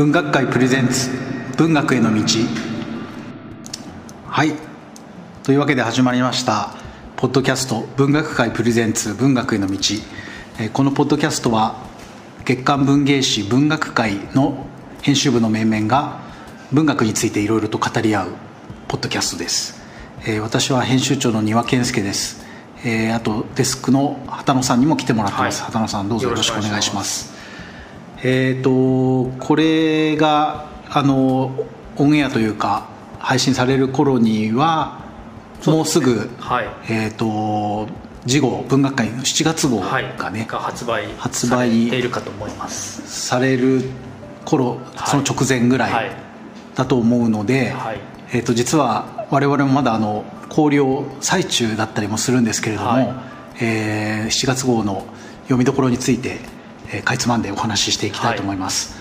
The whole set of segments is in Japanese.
文学界プレゼンツ文学への道。はい。というわけで始まりましたポッドキャスト文学界プレゼンツ文学への道。このポッドキャストは月刊文芸誌文学界の編集部の面々が文学についていろいろと語り合うポッドキャストです。私は編集長の丹羽健介です。あとデスクの畑野さんにも来てもらってます、はい、畑野さんどうぞよろしくお願いしますえっ、ー、とこれがあのオンエアというか配信される頃にはもうすぐ、はい、えっ、ー、と次号文学界の7月号がね、はい、発売発売されるかと思います。される頃その直前ぐらいだと思うので、はい、えー、と実は我々もまだあの考慮最中だったりもするんですけれども、はい、えー、7月号の読みどころについてえかいつまんでお話ししていきたいと思います、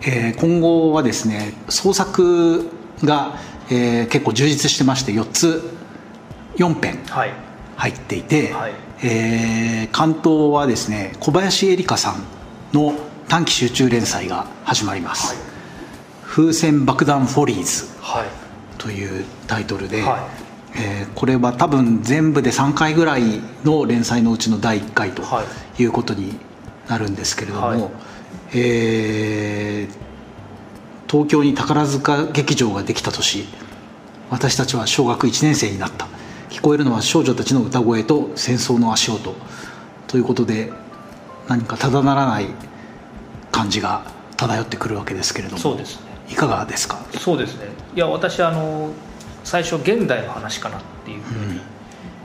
はい、えー、今後はですね創作が、えー、結構充実してまして4つ4編入っていて、はい、えー、関東はですね小林恵梨香さんの短期集中連載が始まります、はい、風船爆弾フォリーズというタイトルで、はい、えー、これは多分全部で3回ぐらいの連載のうちの第1回ということになるんですけれども、はい、えー、東京に宝塚劇場ができた年私たちは小学1年生になった。聞こえるのは少女たちの歌声と戦争の足音ということで何かただならない感じが漂ってくるわけですけれどもそうですね。いかがですか？そうですね。いや私あの最初現代の話かなっていうふうに、うん、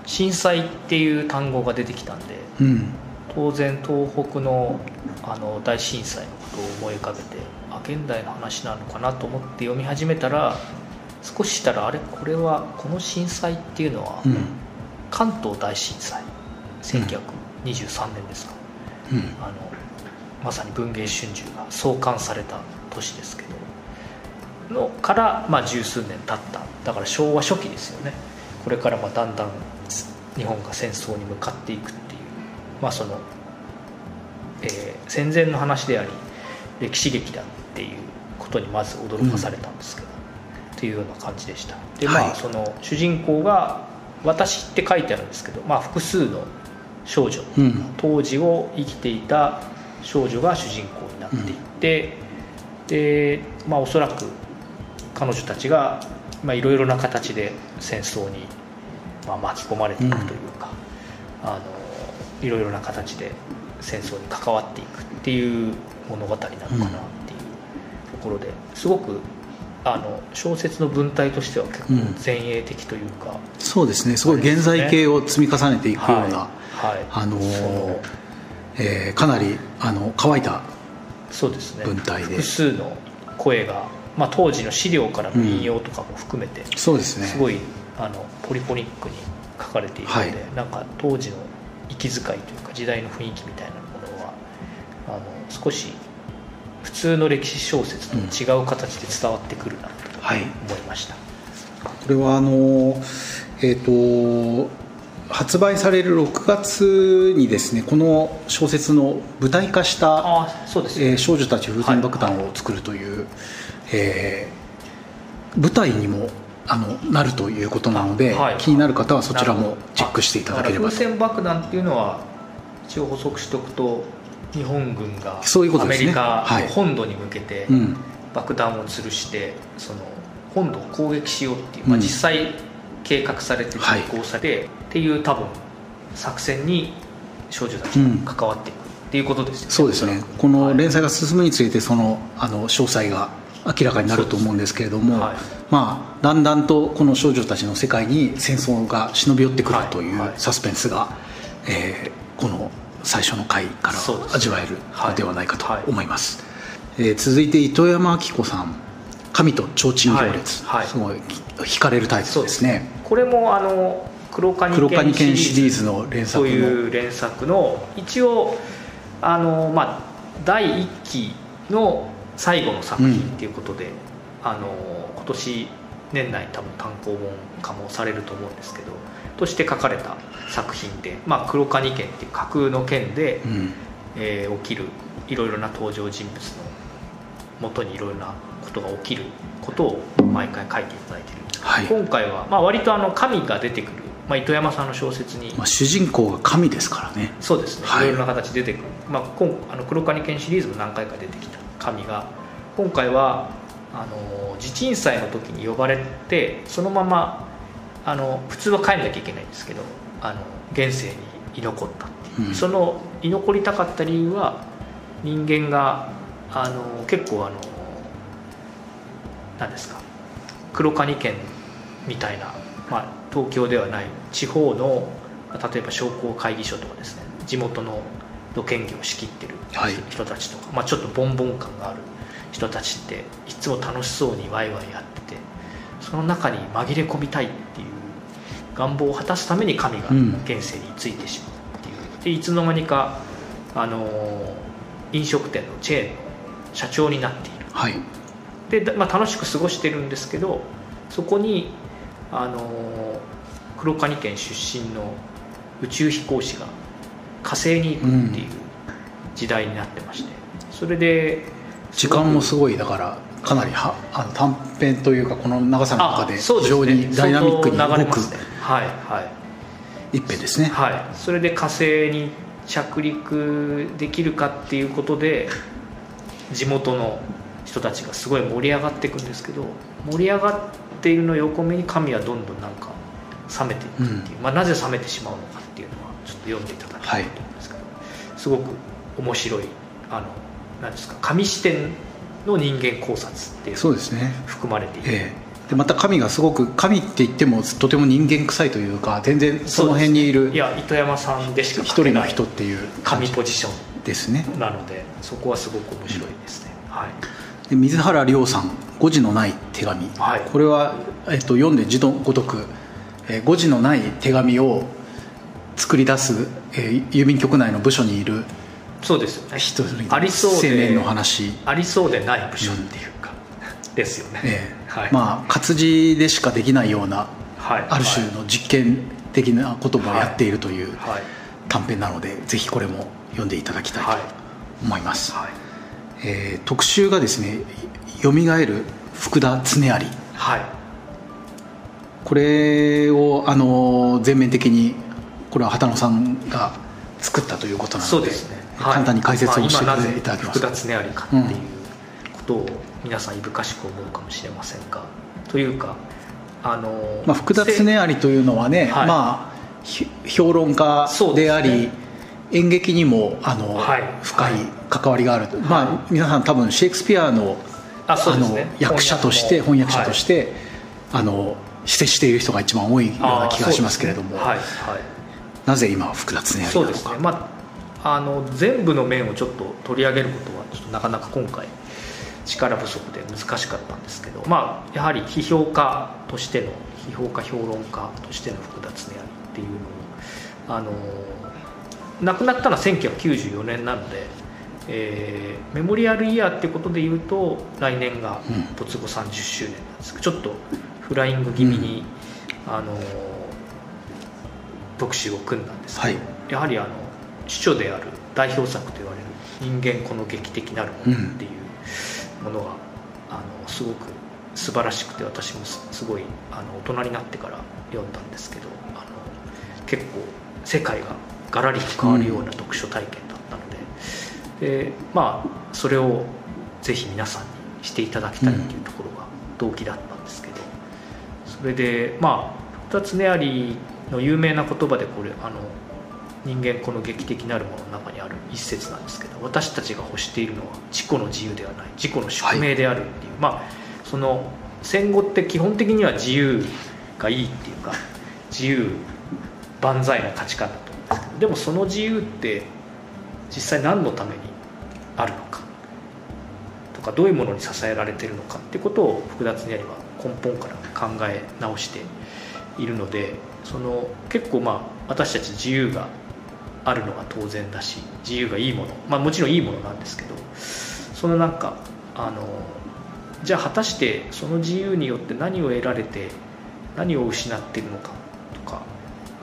震災っていう単語が出てきたんで、うん、当然東北のあの大震災のことを思い浮かべてあ現代の話なのかなと思って読み始めたら少ししたらあれこれはこの震災っていうのは、うん、関東大震災1923年ですか、うん、あのまさに文藝春秋が創刊された年ですけどのから、まあ、十数年経った。だから昭和初期ですよね。これからまあだんだん日本が戦争に向かっていくまあその、えー、戦前の話であり歴史劇だっていうことにまず驚かされたんですけど、うん、っていうような感じでしたでまあその主人公が「私」って書いてあるんですけど、まあ、複数の少女、うん、当時を生きていた少女が主人公になっていって、うん、でまあおそらく彼女たちがいろいろな形で戦争に、まあ、巻き込まれていくというか、あのいろいろな形で戦争に関わっていくっていう物語なのかなっていうところですごくあの小説の文体としては結構前衛的というか、うん、そうですね。すごい現在形を積み重ねていくような、はい。はい、あのえー、かなりあの乾いた文体で、ね、複数の声が、まあ、当時の資料からの引用とかも含めて、うん、そうですね。すごいあのポリポニックに書かれているので、はい、なんか当時の息遣いというか時代の雰囲気みたいなものはあの少し普通の歴史小説と違う形で伝わってくるなと思いました、うんはい、これはあのえっ、ー、と発売される6月にですねこの小説の舞台化した「そうですね。えー、少女たち風船爆弾を作る」という、はい、えー、舞台にもあのなるということなので、はい、気になる方はそちらもクしていただければ風船爆弾っていうのは一応補足しておくと日本軍がアメリカの本土に向けて爆弾を吊るしてその本土を攻撃しようっていう、まあ、実際計画されて実行されて、っていう多分作戦に少女たちが関わっていくっていうことですよね、そうですね。この連載が進むにつれてそのあの詳細が明らかになると思うんですけれども、はい、まあ、だんだんとこの少女たちの世界に戦争が忍び寄ってくるというサスペンスが、はいはい、えー、この最初の回から味わえるのではないかと思います、はい、えー、続いて糸山明子さん「神と提灯行列」すごい惹かれるタイトルですね。これもあの黒谷剣シリーズの連作という連作の一応あの、まあ、第1期の最後の作品っていうことで、うん、あの今年年内多分単行本化もされると思うんですけどとして書かれた作品で、まあ、黒蟹剣っていう架空の剣で、うん、えー、起きるいろいろな登場人物のもとにいろいろなことが起きることを毎回書いていただいている、はい、今回は、まあ、割とあの神が出てくる、まあ、糸山さんの小説に、まあ、主人公が神ですからね。そうですね、はい、いろいろな形で出てくる、まあ、今あの黒カニ犬シリーズも何回か出てきた神が今回はあの地鎮祭の時に呼ばれてそのままあの普通は帰んなきゃいけないんですけどあの現世に居残ったっていう、うん、その居残りたかった理由は人間があの結構あの何ですか黒カニ県みたいな、まあ、東京ではない地方の例えば商工会議所とかですね地元の土建業を仕切ってる人たちとか、はい、まあ、ちょっとボンボン感がある人たちっていつも楽しそうにワイワイやっててその中に紛れ込みたいっていう願望を果たすために神が現世についてしまうっていう、うん、でいつの間にかあの飲食店のチェーンの社長になっている、はい、で、まあ、楽しく過ごしてるんですけどそこにあの黒カニ県出身の宇宙飛行士が火星に行くっていう時代になってまして、それで時間もすごいだからかなりはあの短編というかこの長さの中で非常にダイナミックに動く、ね、はいはい。一編ですね。はい。それで火星に着陸できるかっていうことで地元の人たちがすごい盛り上がっていくんですけど盛り上がっているの横目に神はどんどんなんか冷めていくっていう、うん、まあ、なぜ冷めてしまうのかちょっと読んでいただきたいと思うんですけど、はい、すごく面白いあのなんですか神視点の人間考察っていうそうですね。含まれていて、ええ、でまた神がすごく神って言ってもとても人間臭いというか全然その辺にいる、ね、いや糸山さんでしか一人の人っていう神ポジションですね。なのでそこはすごく面白いですね、うん、はい。で水原亮さん「誤字のない手紙」はい、これは、えっと、読んで字のごとく、えー、誤字のない手紙を作り出す、えー、郵便局内の部署にいるそうですよね。一人ありそうでの話。ありそうでない部署っていうか、うん、ですよね、えーはい、まあ活字でしかできないような、はい、ある種の実験的なこともやっているという短編なので、ぜひこれも読んでいただきたいと思います、はい。えー、特集がですね「よみがえる福田恒有」はい。これをあの全面的にこれは畑野さんが作ったということなのでそうですね、はい、簡単に解説をしていただきます、まあ、福田恒有かっていうことを皆さんいぶかしく思うかもしれませんが、というかあの、まあ、福田恒有というのはね、はい、まあ評論家であり、演劇にもあの、はい、深い関わりがある、はい、まあ、皆さん多分シェイクスピアのあ、の役者として翻訳者として、あの接している人が一番多いような気がしますけれども、はいはい、なぜ今福田恒也そうですね、まあ、あの全部の面をちょっと取り上げることはちょっとなかなか今回力不足で難しかったんですけど、まあ、やはり批評家としての批評家評論家としての福田恒也っていうのをあの亡くなったのは1994年なので、えー、メモリアルイヤーってことでいうと来年が没後30周年なんですけど、ちょっとフライング気味に、うん、あの特集を組んだんですけど、はい、やはりあの主著である代表作と言われる「人間この劇的なるもの」っていうものは、うん、あのすごく素晴らしくて私もすごいあの大人になってから読んだんですけどあの結構世界がガラリと変わるような読書体験だったのでで、まあ、それをぜひ皆さんにしていただきたいっていうところが動機だったんですけどそれでまあ二つねありの有名な言葉でこれあの人間この劇的なるものの中にある一節なんですけど私たちが欲しているのは自己の自由ではない自己の宿命であるっていう、はい、まあその戦後って基本的には自由がいいっていうか自由万歳な価値観だと思うんですけどでもその自由って実際何のためにあるのかとかどういうものに支えられてるのかってことを複雑にやれば根本から考え直しているのでその結構まあ私たち自由があるのが当然だし自由がいいもの。まあもちろんいいものなんですけどそのなんかあのじゃあ果たしてその自由によって何を得られて何を失っているのかとか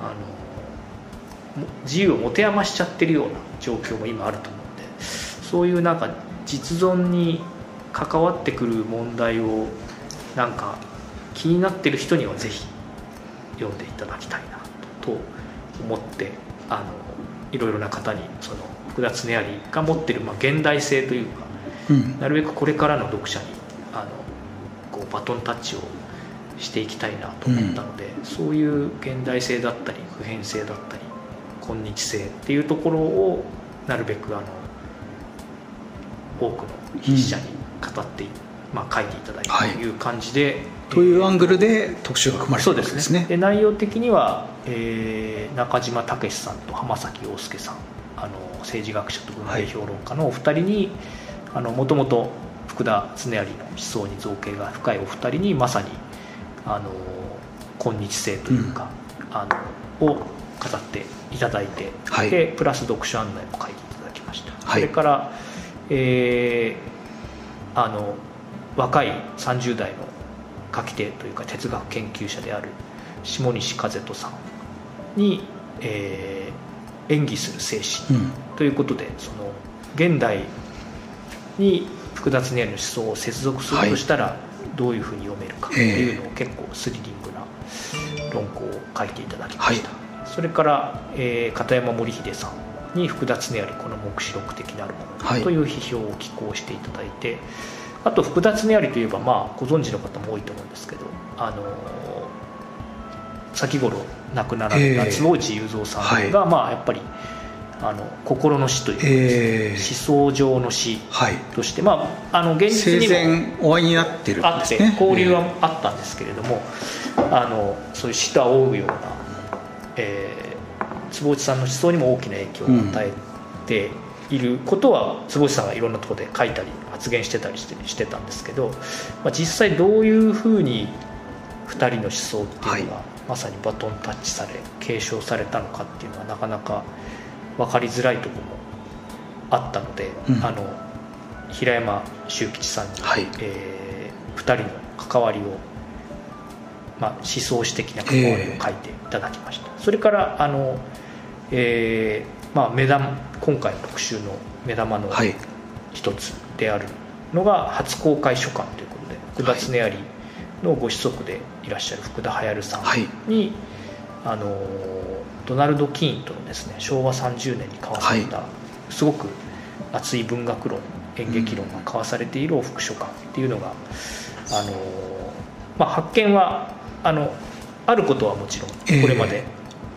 あの自由を持て余しちゃってるような状況も今あると思うんでそういうなんか実存に関わってくる問題をなんか気になってる人にはぜひ読んでいただきたいなと思ってあのいろいろな方にその福田恒有が持ってる、まあ、現代性というか、うん、なるべくこれからの読者にあのこうバトンタッチをしていきたいなと思ったので、うん、そういう現代性だったり普遍性だったり今日性っていうところをなるべくあの多くの筆者に語って、うん、まあ、書いていただいたという感じで、はい、というアングルで特集が組まれてるんですね。ね。で内容的には、えー、中島武さんと浜崎洋介さんあの政治学者と文芸評論家のお二人にもともと福田恒有の思想に造形が深いお二人にまさにあの今日性というか、うん、あのを語っていただいて、はい、でプラス読書案内も書いていただきました、はい、それから、えー、あの若い30代の書き手というか哲学研究者である下西和人さんに、えー、演技する精神ということで、うん、その現代に複雑にある思想を接続するとしたら、はい。どういうふうに読めるかっていうのを結構スリリングな論考を書いていただきました、はい、それから、えー、片山森秀さんに福田恒有この黙示録的なるものという批評を寄稿していただいて、はい、あと福田恒有といえばまあご存知の方も多いと思うんですけどあの先頃亡くなられた坪内雄三さんが、まあやっぱりあの心の死というか、えー、思想上の死として、はい、まあ、あの現実にもお会いになってるんです、ね、あって交流はあったんですけれども、えー、あのそういう死と仰ぐような、えー、坪内さんの思想にも大きな影響を与えていることは、うん、坪内さんがいろんなところで書いたり発言してたりしてしてたんですけど、まあ、実際どういうふうに2人の思想っていうのが、はい、まさにバトンタッチされ継承されたのかっていうのはなかなか分かりづらいところもあったので、うん、あの平山修吉さんに、はい、えー、2人の関わりを、まあ、思想史的な関わりを書いていただきました、えー、それからあの、えーまあ、目玉今回の特集の目玉の一つであるのが初公開書簡ということで福田恒有のご子息でいらっしゃる福田流さんに、はい、あのドナルド・キーンとのですね昭和30年に交わされた、はい、すごく熱い文学論演劇論が交わされている往復書簡っていうのが、あのまあ、発見はあのあることはもちろんこれまで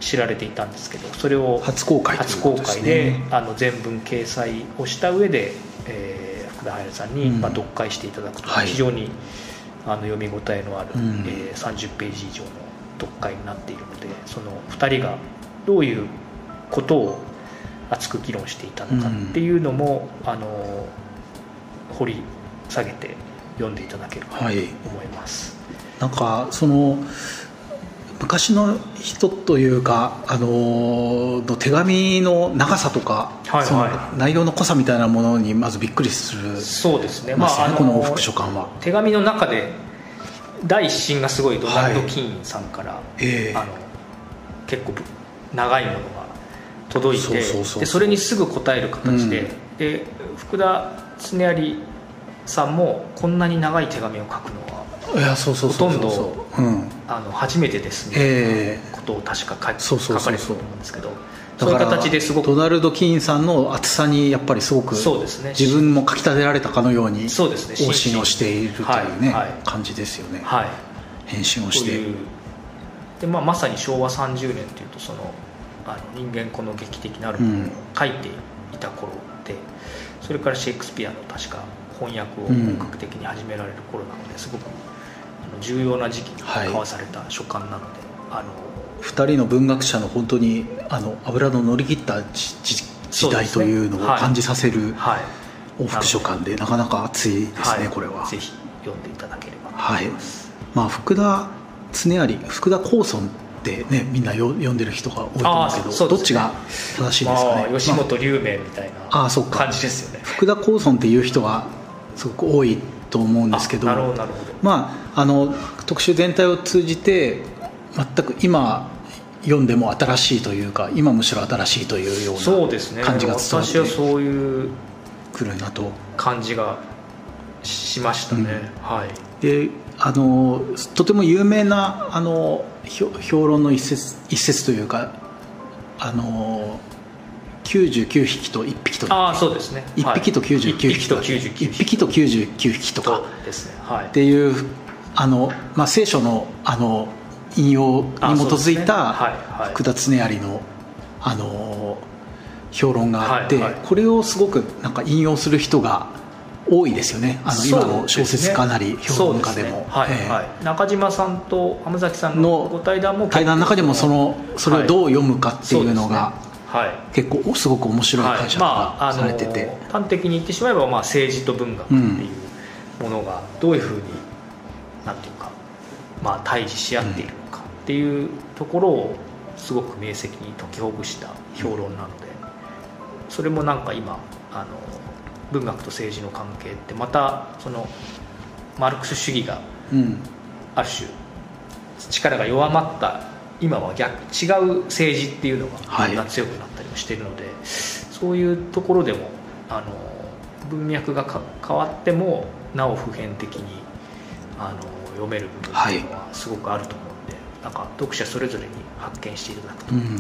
知られていたんですけど、それを初公開初公開であの全文掲載をした上で、えー、福田隼さんに、まあ、読解していただくと非常に、あの読み応えのある、えー、30ページ以上の読解になっているのでその2人がどういうことを熱く議論していたのかっていうのも、うん、あの掘り下げて読んでいただければと思います。はい、なんかその昔の人というか、あのの手紙の長さとか、はいはい、内容の濃さみたいなものにまずびっくりする。そうですね、まあ、この往復書簡は。手紙の中で第一審がすごいドナルド・キーンさんから、はいえ。ー、あの結構長いものが届いてでそれにすぐ答える形でうん、で福田恒有さんもこんなに長い手紙を書くのはいやそうそうほとんど、うん、あの初めてですね、えー、ことを確か書書かれてると思うんですけど。そういう形ですごくドナルド・キーンさんの厚さにやっぱりすごくそうです、ね、自分も書き立てられたかのようにそうです、ね、往診をしているというね、はい。はい、感じですよね、はい、返信をして。で、まあ、まさに昭和30年というとそのあの人間この劇的なるものを書いていた頃で、うん、それからシェイクスピアの確か翻訳を本格的に始められる頃なのですごく重要な時期に交わされた書簡なので、はい、あの2人の文学者の本当にあの油の乗り切った時代というのを感じさせる往復書簡でなかなか熱いですね、これは。ぜひ読んでいただければと思います、はい。まあ、福田恒有福田光尊ってねみんなよ読んでる人が多いと思うけど、ね、どっちが正しいですかね、まあ、吉本龍明みたいな感じですよね、福田光尊っていう人はすごく多いと思うんですけど。まああの特集全体を通じて全く今読んでも新しいというか今むしろ新しいというような感じが伝わって、ね、私はそういうくるなと感じがしましたね、うん、はい。であのとても有名なあの評論の一節一節というかあの99匹と1匹とあそうですね。1匹と99匹とか、はい、1匹。と99匹とか。ですね、はい、っていうあの、まあ、聖書のあの引用に基づいた福田恒有のあの評論があって、これをすごくなんか引用する人が多いですよね。あの今の小説かなり評論家でも、はいはい、中島さんと浜崎さんのご対談も対談の中でもそのそれをどう読むかっていうのが、はい、結構すごく面白い解釈がされてて、まあ、端的に言ってしまえば、まあ、政治と文学っていうものがどういうふうに、なんていうか、まあ、対峙し合っているのかっていうところをすごく明晰に解きほぐした評論なのでそれもなんか今あの文学と政治の関係ってまたそのマルクス主義がある種力が弱まった今は逆違う政治っていうのがだんだん強くなったりもしているので、はい、そういうところでもあの文脈が変わってもなお普遍的にあの読める部分っていうのはすごくあると思うんで、はい、なんか読者それぞれに発見していただくと、うん、あの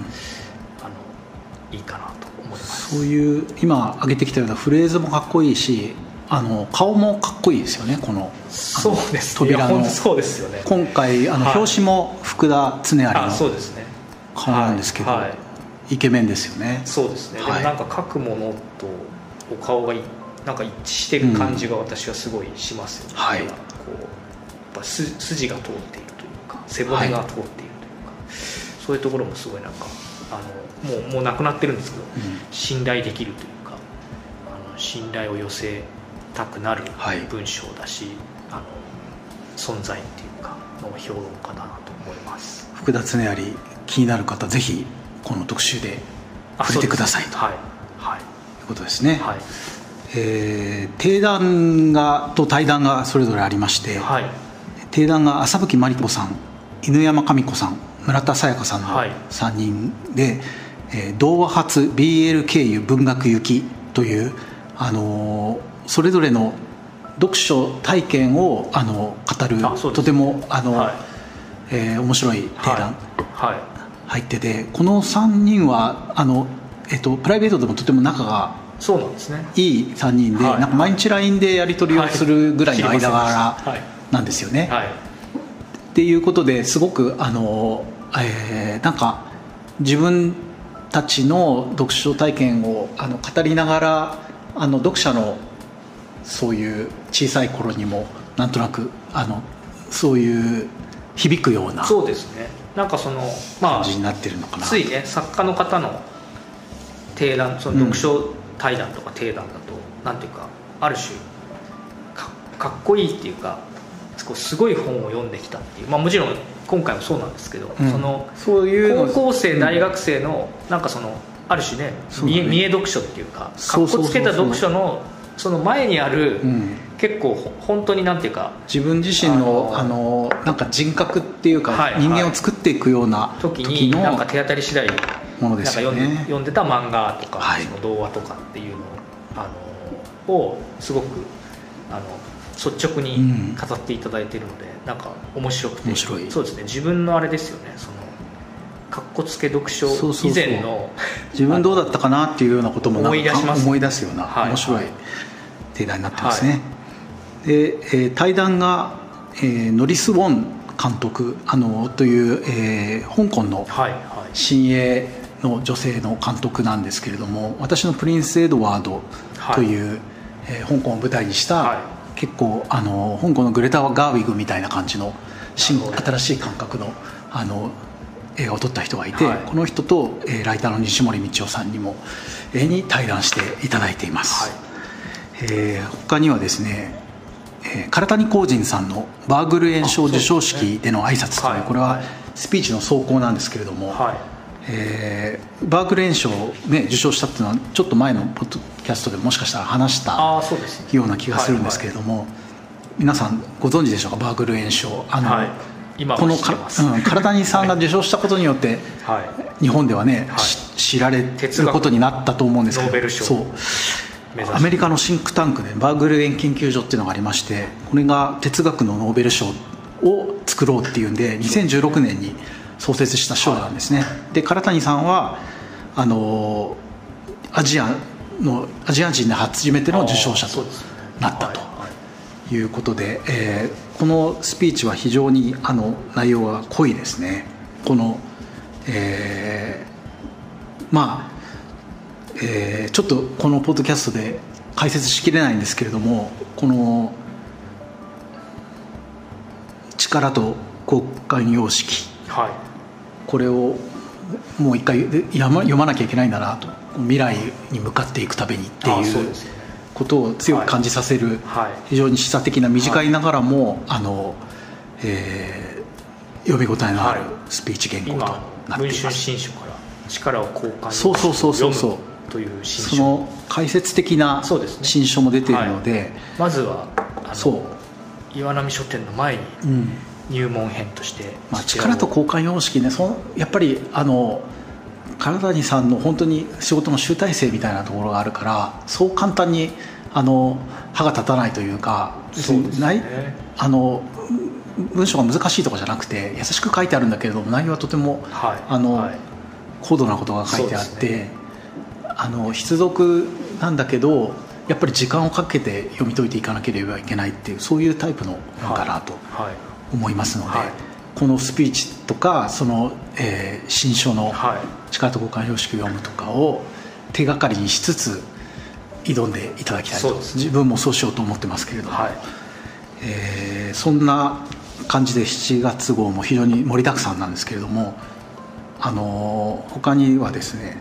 いいかなと思います。そういう今挙げてきたようなフレーズもかっこいいしあの顔もかっこいいですよねこのそうです。扉の。そうですよね。今回あの、表紙も福田恒有のそうですね。顔なんですけど、はい。イケメンですよね。そうですね、はい、でもなんか書くものとお顔がなんか一致してる感じが私はすごいしますよね、うん、はい。こうやっぱ筋が通っているというか背骨が通っているというか、はい、そういうところもすごいなんかあのもうもうなくなってるんですけど、うん、信頼できるというかあの信頼を寄せたくなる文章だし、はい、あの存在っていうかの評論家だなと思います。福田恒有気になる方ぜひこの特集で触れてくださいと、はい。はい、いうことですね、はい。えー、定談がと対談がそれぞれありまして、はい、定談が浅吹真理子さん犬山神子さん村田沙耶香さんの3人で、はいえー、童話発 BL 経由文学行きという、あのーそれぞれの読書体験をあの語るとてもあの、はい、えー、面白い提談、はい。入っててこの3人はあの、えっと、プライベートでもとても仲がそうなんですね。いい3人で、はい、なんか毎日 LINE でやり取りをするぐらいの間柄なんですよね。はい、っていうことですごくあの、えー、なんか自分たちの読書体験をあの語りながらあの読者のそういう小さい頃にもなんとなくあのそういう響くようなそうですね。なんかそのまあ感じになってるのかな。ついね作家の方の提談その読書対談とか提談だと、うん、なんていうかある種かかっこいいっていうかすごい本を読んできたっていうまあもちろん今回もそうなんですけど、うん、そのそういう高校生大学生のなんかそのある種ね見え見え読書っていうかかっこつけた読書のその前にある、うん、結構本当になんていうか自分自身のあのなんか人格っていうか、はい、人間を作っていくような時になんか手当たり次第ものですよ、ね、読ん読んでた漫画とか、はい、その童話とかっていうのあのをすごくあの率直に語っていただいているので、うん、なんか面白くて。面白い。そうですね。自分のあれですよね。そのかっこつけ読書以前の自分どうだったかなっていうようなことも思い出します、思い出すような面白い提談になってますね、はい、で、えー、対談が、えー、ノリス・ウォン監督あのという、えー、香港の新鋭の女性の監督なんですけれども私の「プリンス・エドワード」という、はい、えー、香港を舞台にした、はい、結構あの香港のグレタ・ガーウィグみたいな感じの新新しい感覚のあの映画を撮った人がいて、はい、この人と、えー、ライターの西森道夫さんにも、えー、に対談していただいています、はい、えー、他にはですね、えー、唐谷光人さんのバーグル炎症授賞式での挨拶という、ね、これはスピーチの走行なんですけれども、はい、えー、バーグル炎症を、ね、受賞したっていうのはちょっと前のポッドキャストでもしかしたら話したような気がするんですけれども、皆さんご存知でしょうか？バーグル炎症あの、はい今このか、うん、体にさんが受賞したことによって、はい、日本ではね、はい、知られることになったと思うんですけどそう。アメリカのシンクタンクでバーグルゲン研究所っていうのがありましてこれが哲学のノーベル賞を作ろうっていうんで2016年に創設した賞なんですね、で唐谷さんはあのアジアのアジア人で初めての受賞者となったということで、えー、このスピーチは非常にあの内容が濃いですね。この、えー、まあ、えー、ちょっとこのポッドキャストで解説しきれないんですけれどもこの力と交換様式、はい、これをもう一回読ま読まなきゃいけないんだなと。未来に向かっていくためにっていうことを強く感じさせる、非常に示唆的な短いながらも、あのえー、読み応えのあるスピーチ原稿となっています。新書から力を交換そうそうそうそうそう。という新書。その解説的な新書も出ているので、ねはい、まずはそう。岩波書店の前に、うん。入門編として、まあ、力と交換様式ねそのやっぱりあの唐谷さんの本当に仕事の集大成みたいなところがあるからそう簡単にあの歯が立たないというかそうです、ね、あの文章が難しいとかじゃなくて優しく書いてあるんだけれども内容はとても、はい、あの、はい、高度なことが書いてあって、ね、あの必読なんだけどやっぱり時間をかけて読み解いていかなければいけないっていうそういうタイプの本かなと思いますので、はい、このスピーチとかその、えー、新書の力と交換標識を読むとかを手がかりにしつつ挑んでいただきたいと、ね、自分もそうしようと思ってますけれども、はい、えー、そんな感じで7月号も非常に盛りだくさんなんですけれどもあの他にはですね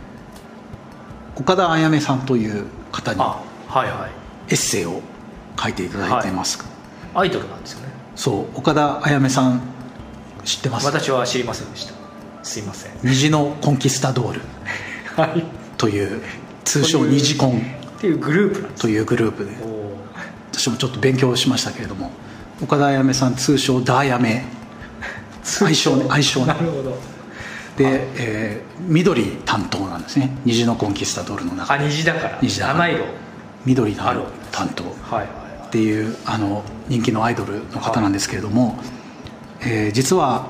岡田あやめさんという方にエッセイを書いていただいてます、はい、アイドルなんですよね。そう岡田あやめさん知ってます？私は知りませんでした。すいません。虹のコンキスタドール。という通称虹コン。っていうグループというグループで。私もちょっと勉強しましたけれども。岡田あやめさん通称ダーヤメ。愛称ね。愛称ね。なるほど。で、えー、緑担当なんですね。虹のコンキスタドールの中。あ虹だから。虹だから。七色。緑の担当。っていうあの人気のアイドルの方なんですけれども、えー、実は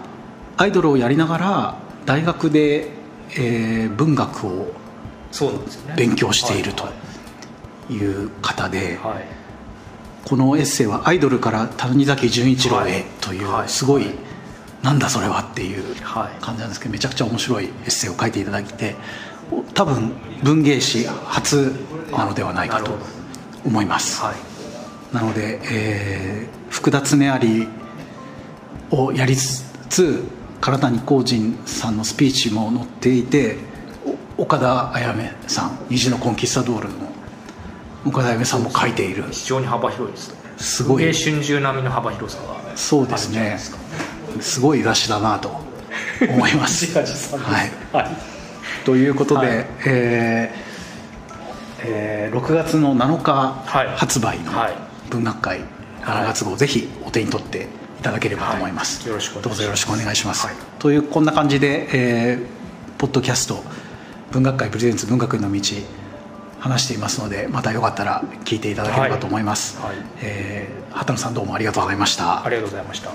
アイドルをやりながら大学で、えー、文学を勉強しているという方で、このエッセイは「アイドルから谷崎潤一郎へ」というすごい、なんだそれはっていう感じなんですけどめちゃくちゃ面白いエッセイを書いていただいて多分文芸誌初なのではないかと思います、なので、えー、福田恒有をやりつつ唐谷光人さんのスピーチも載っていて岡田あやめさん虹のコンキスタドールの岡田あやめさんも書いている。非常に幅広いですね。すごい。春秋並みの幅広さがそうですね。すごい雑誌だなと思いま す。はい、はい、ということで、はい、えーえー、6月の7日発売の文学会7月号、はい、ぜひお手に取ってただければと思います、はい、どうぞよろしくお願いします、はい、というこんな感じで、えー、ポッドキャスト文学界プレゼンツ文学の道話していますのでまたよかったら聞いていただければと思います、はい。はい、えー、畑野さんどうもありがとうございました。ありがとうございました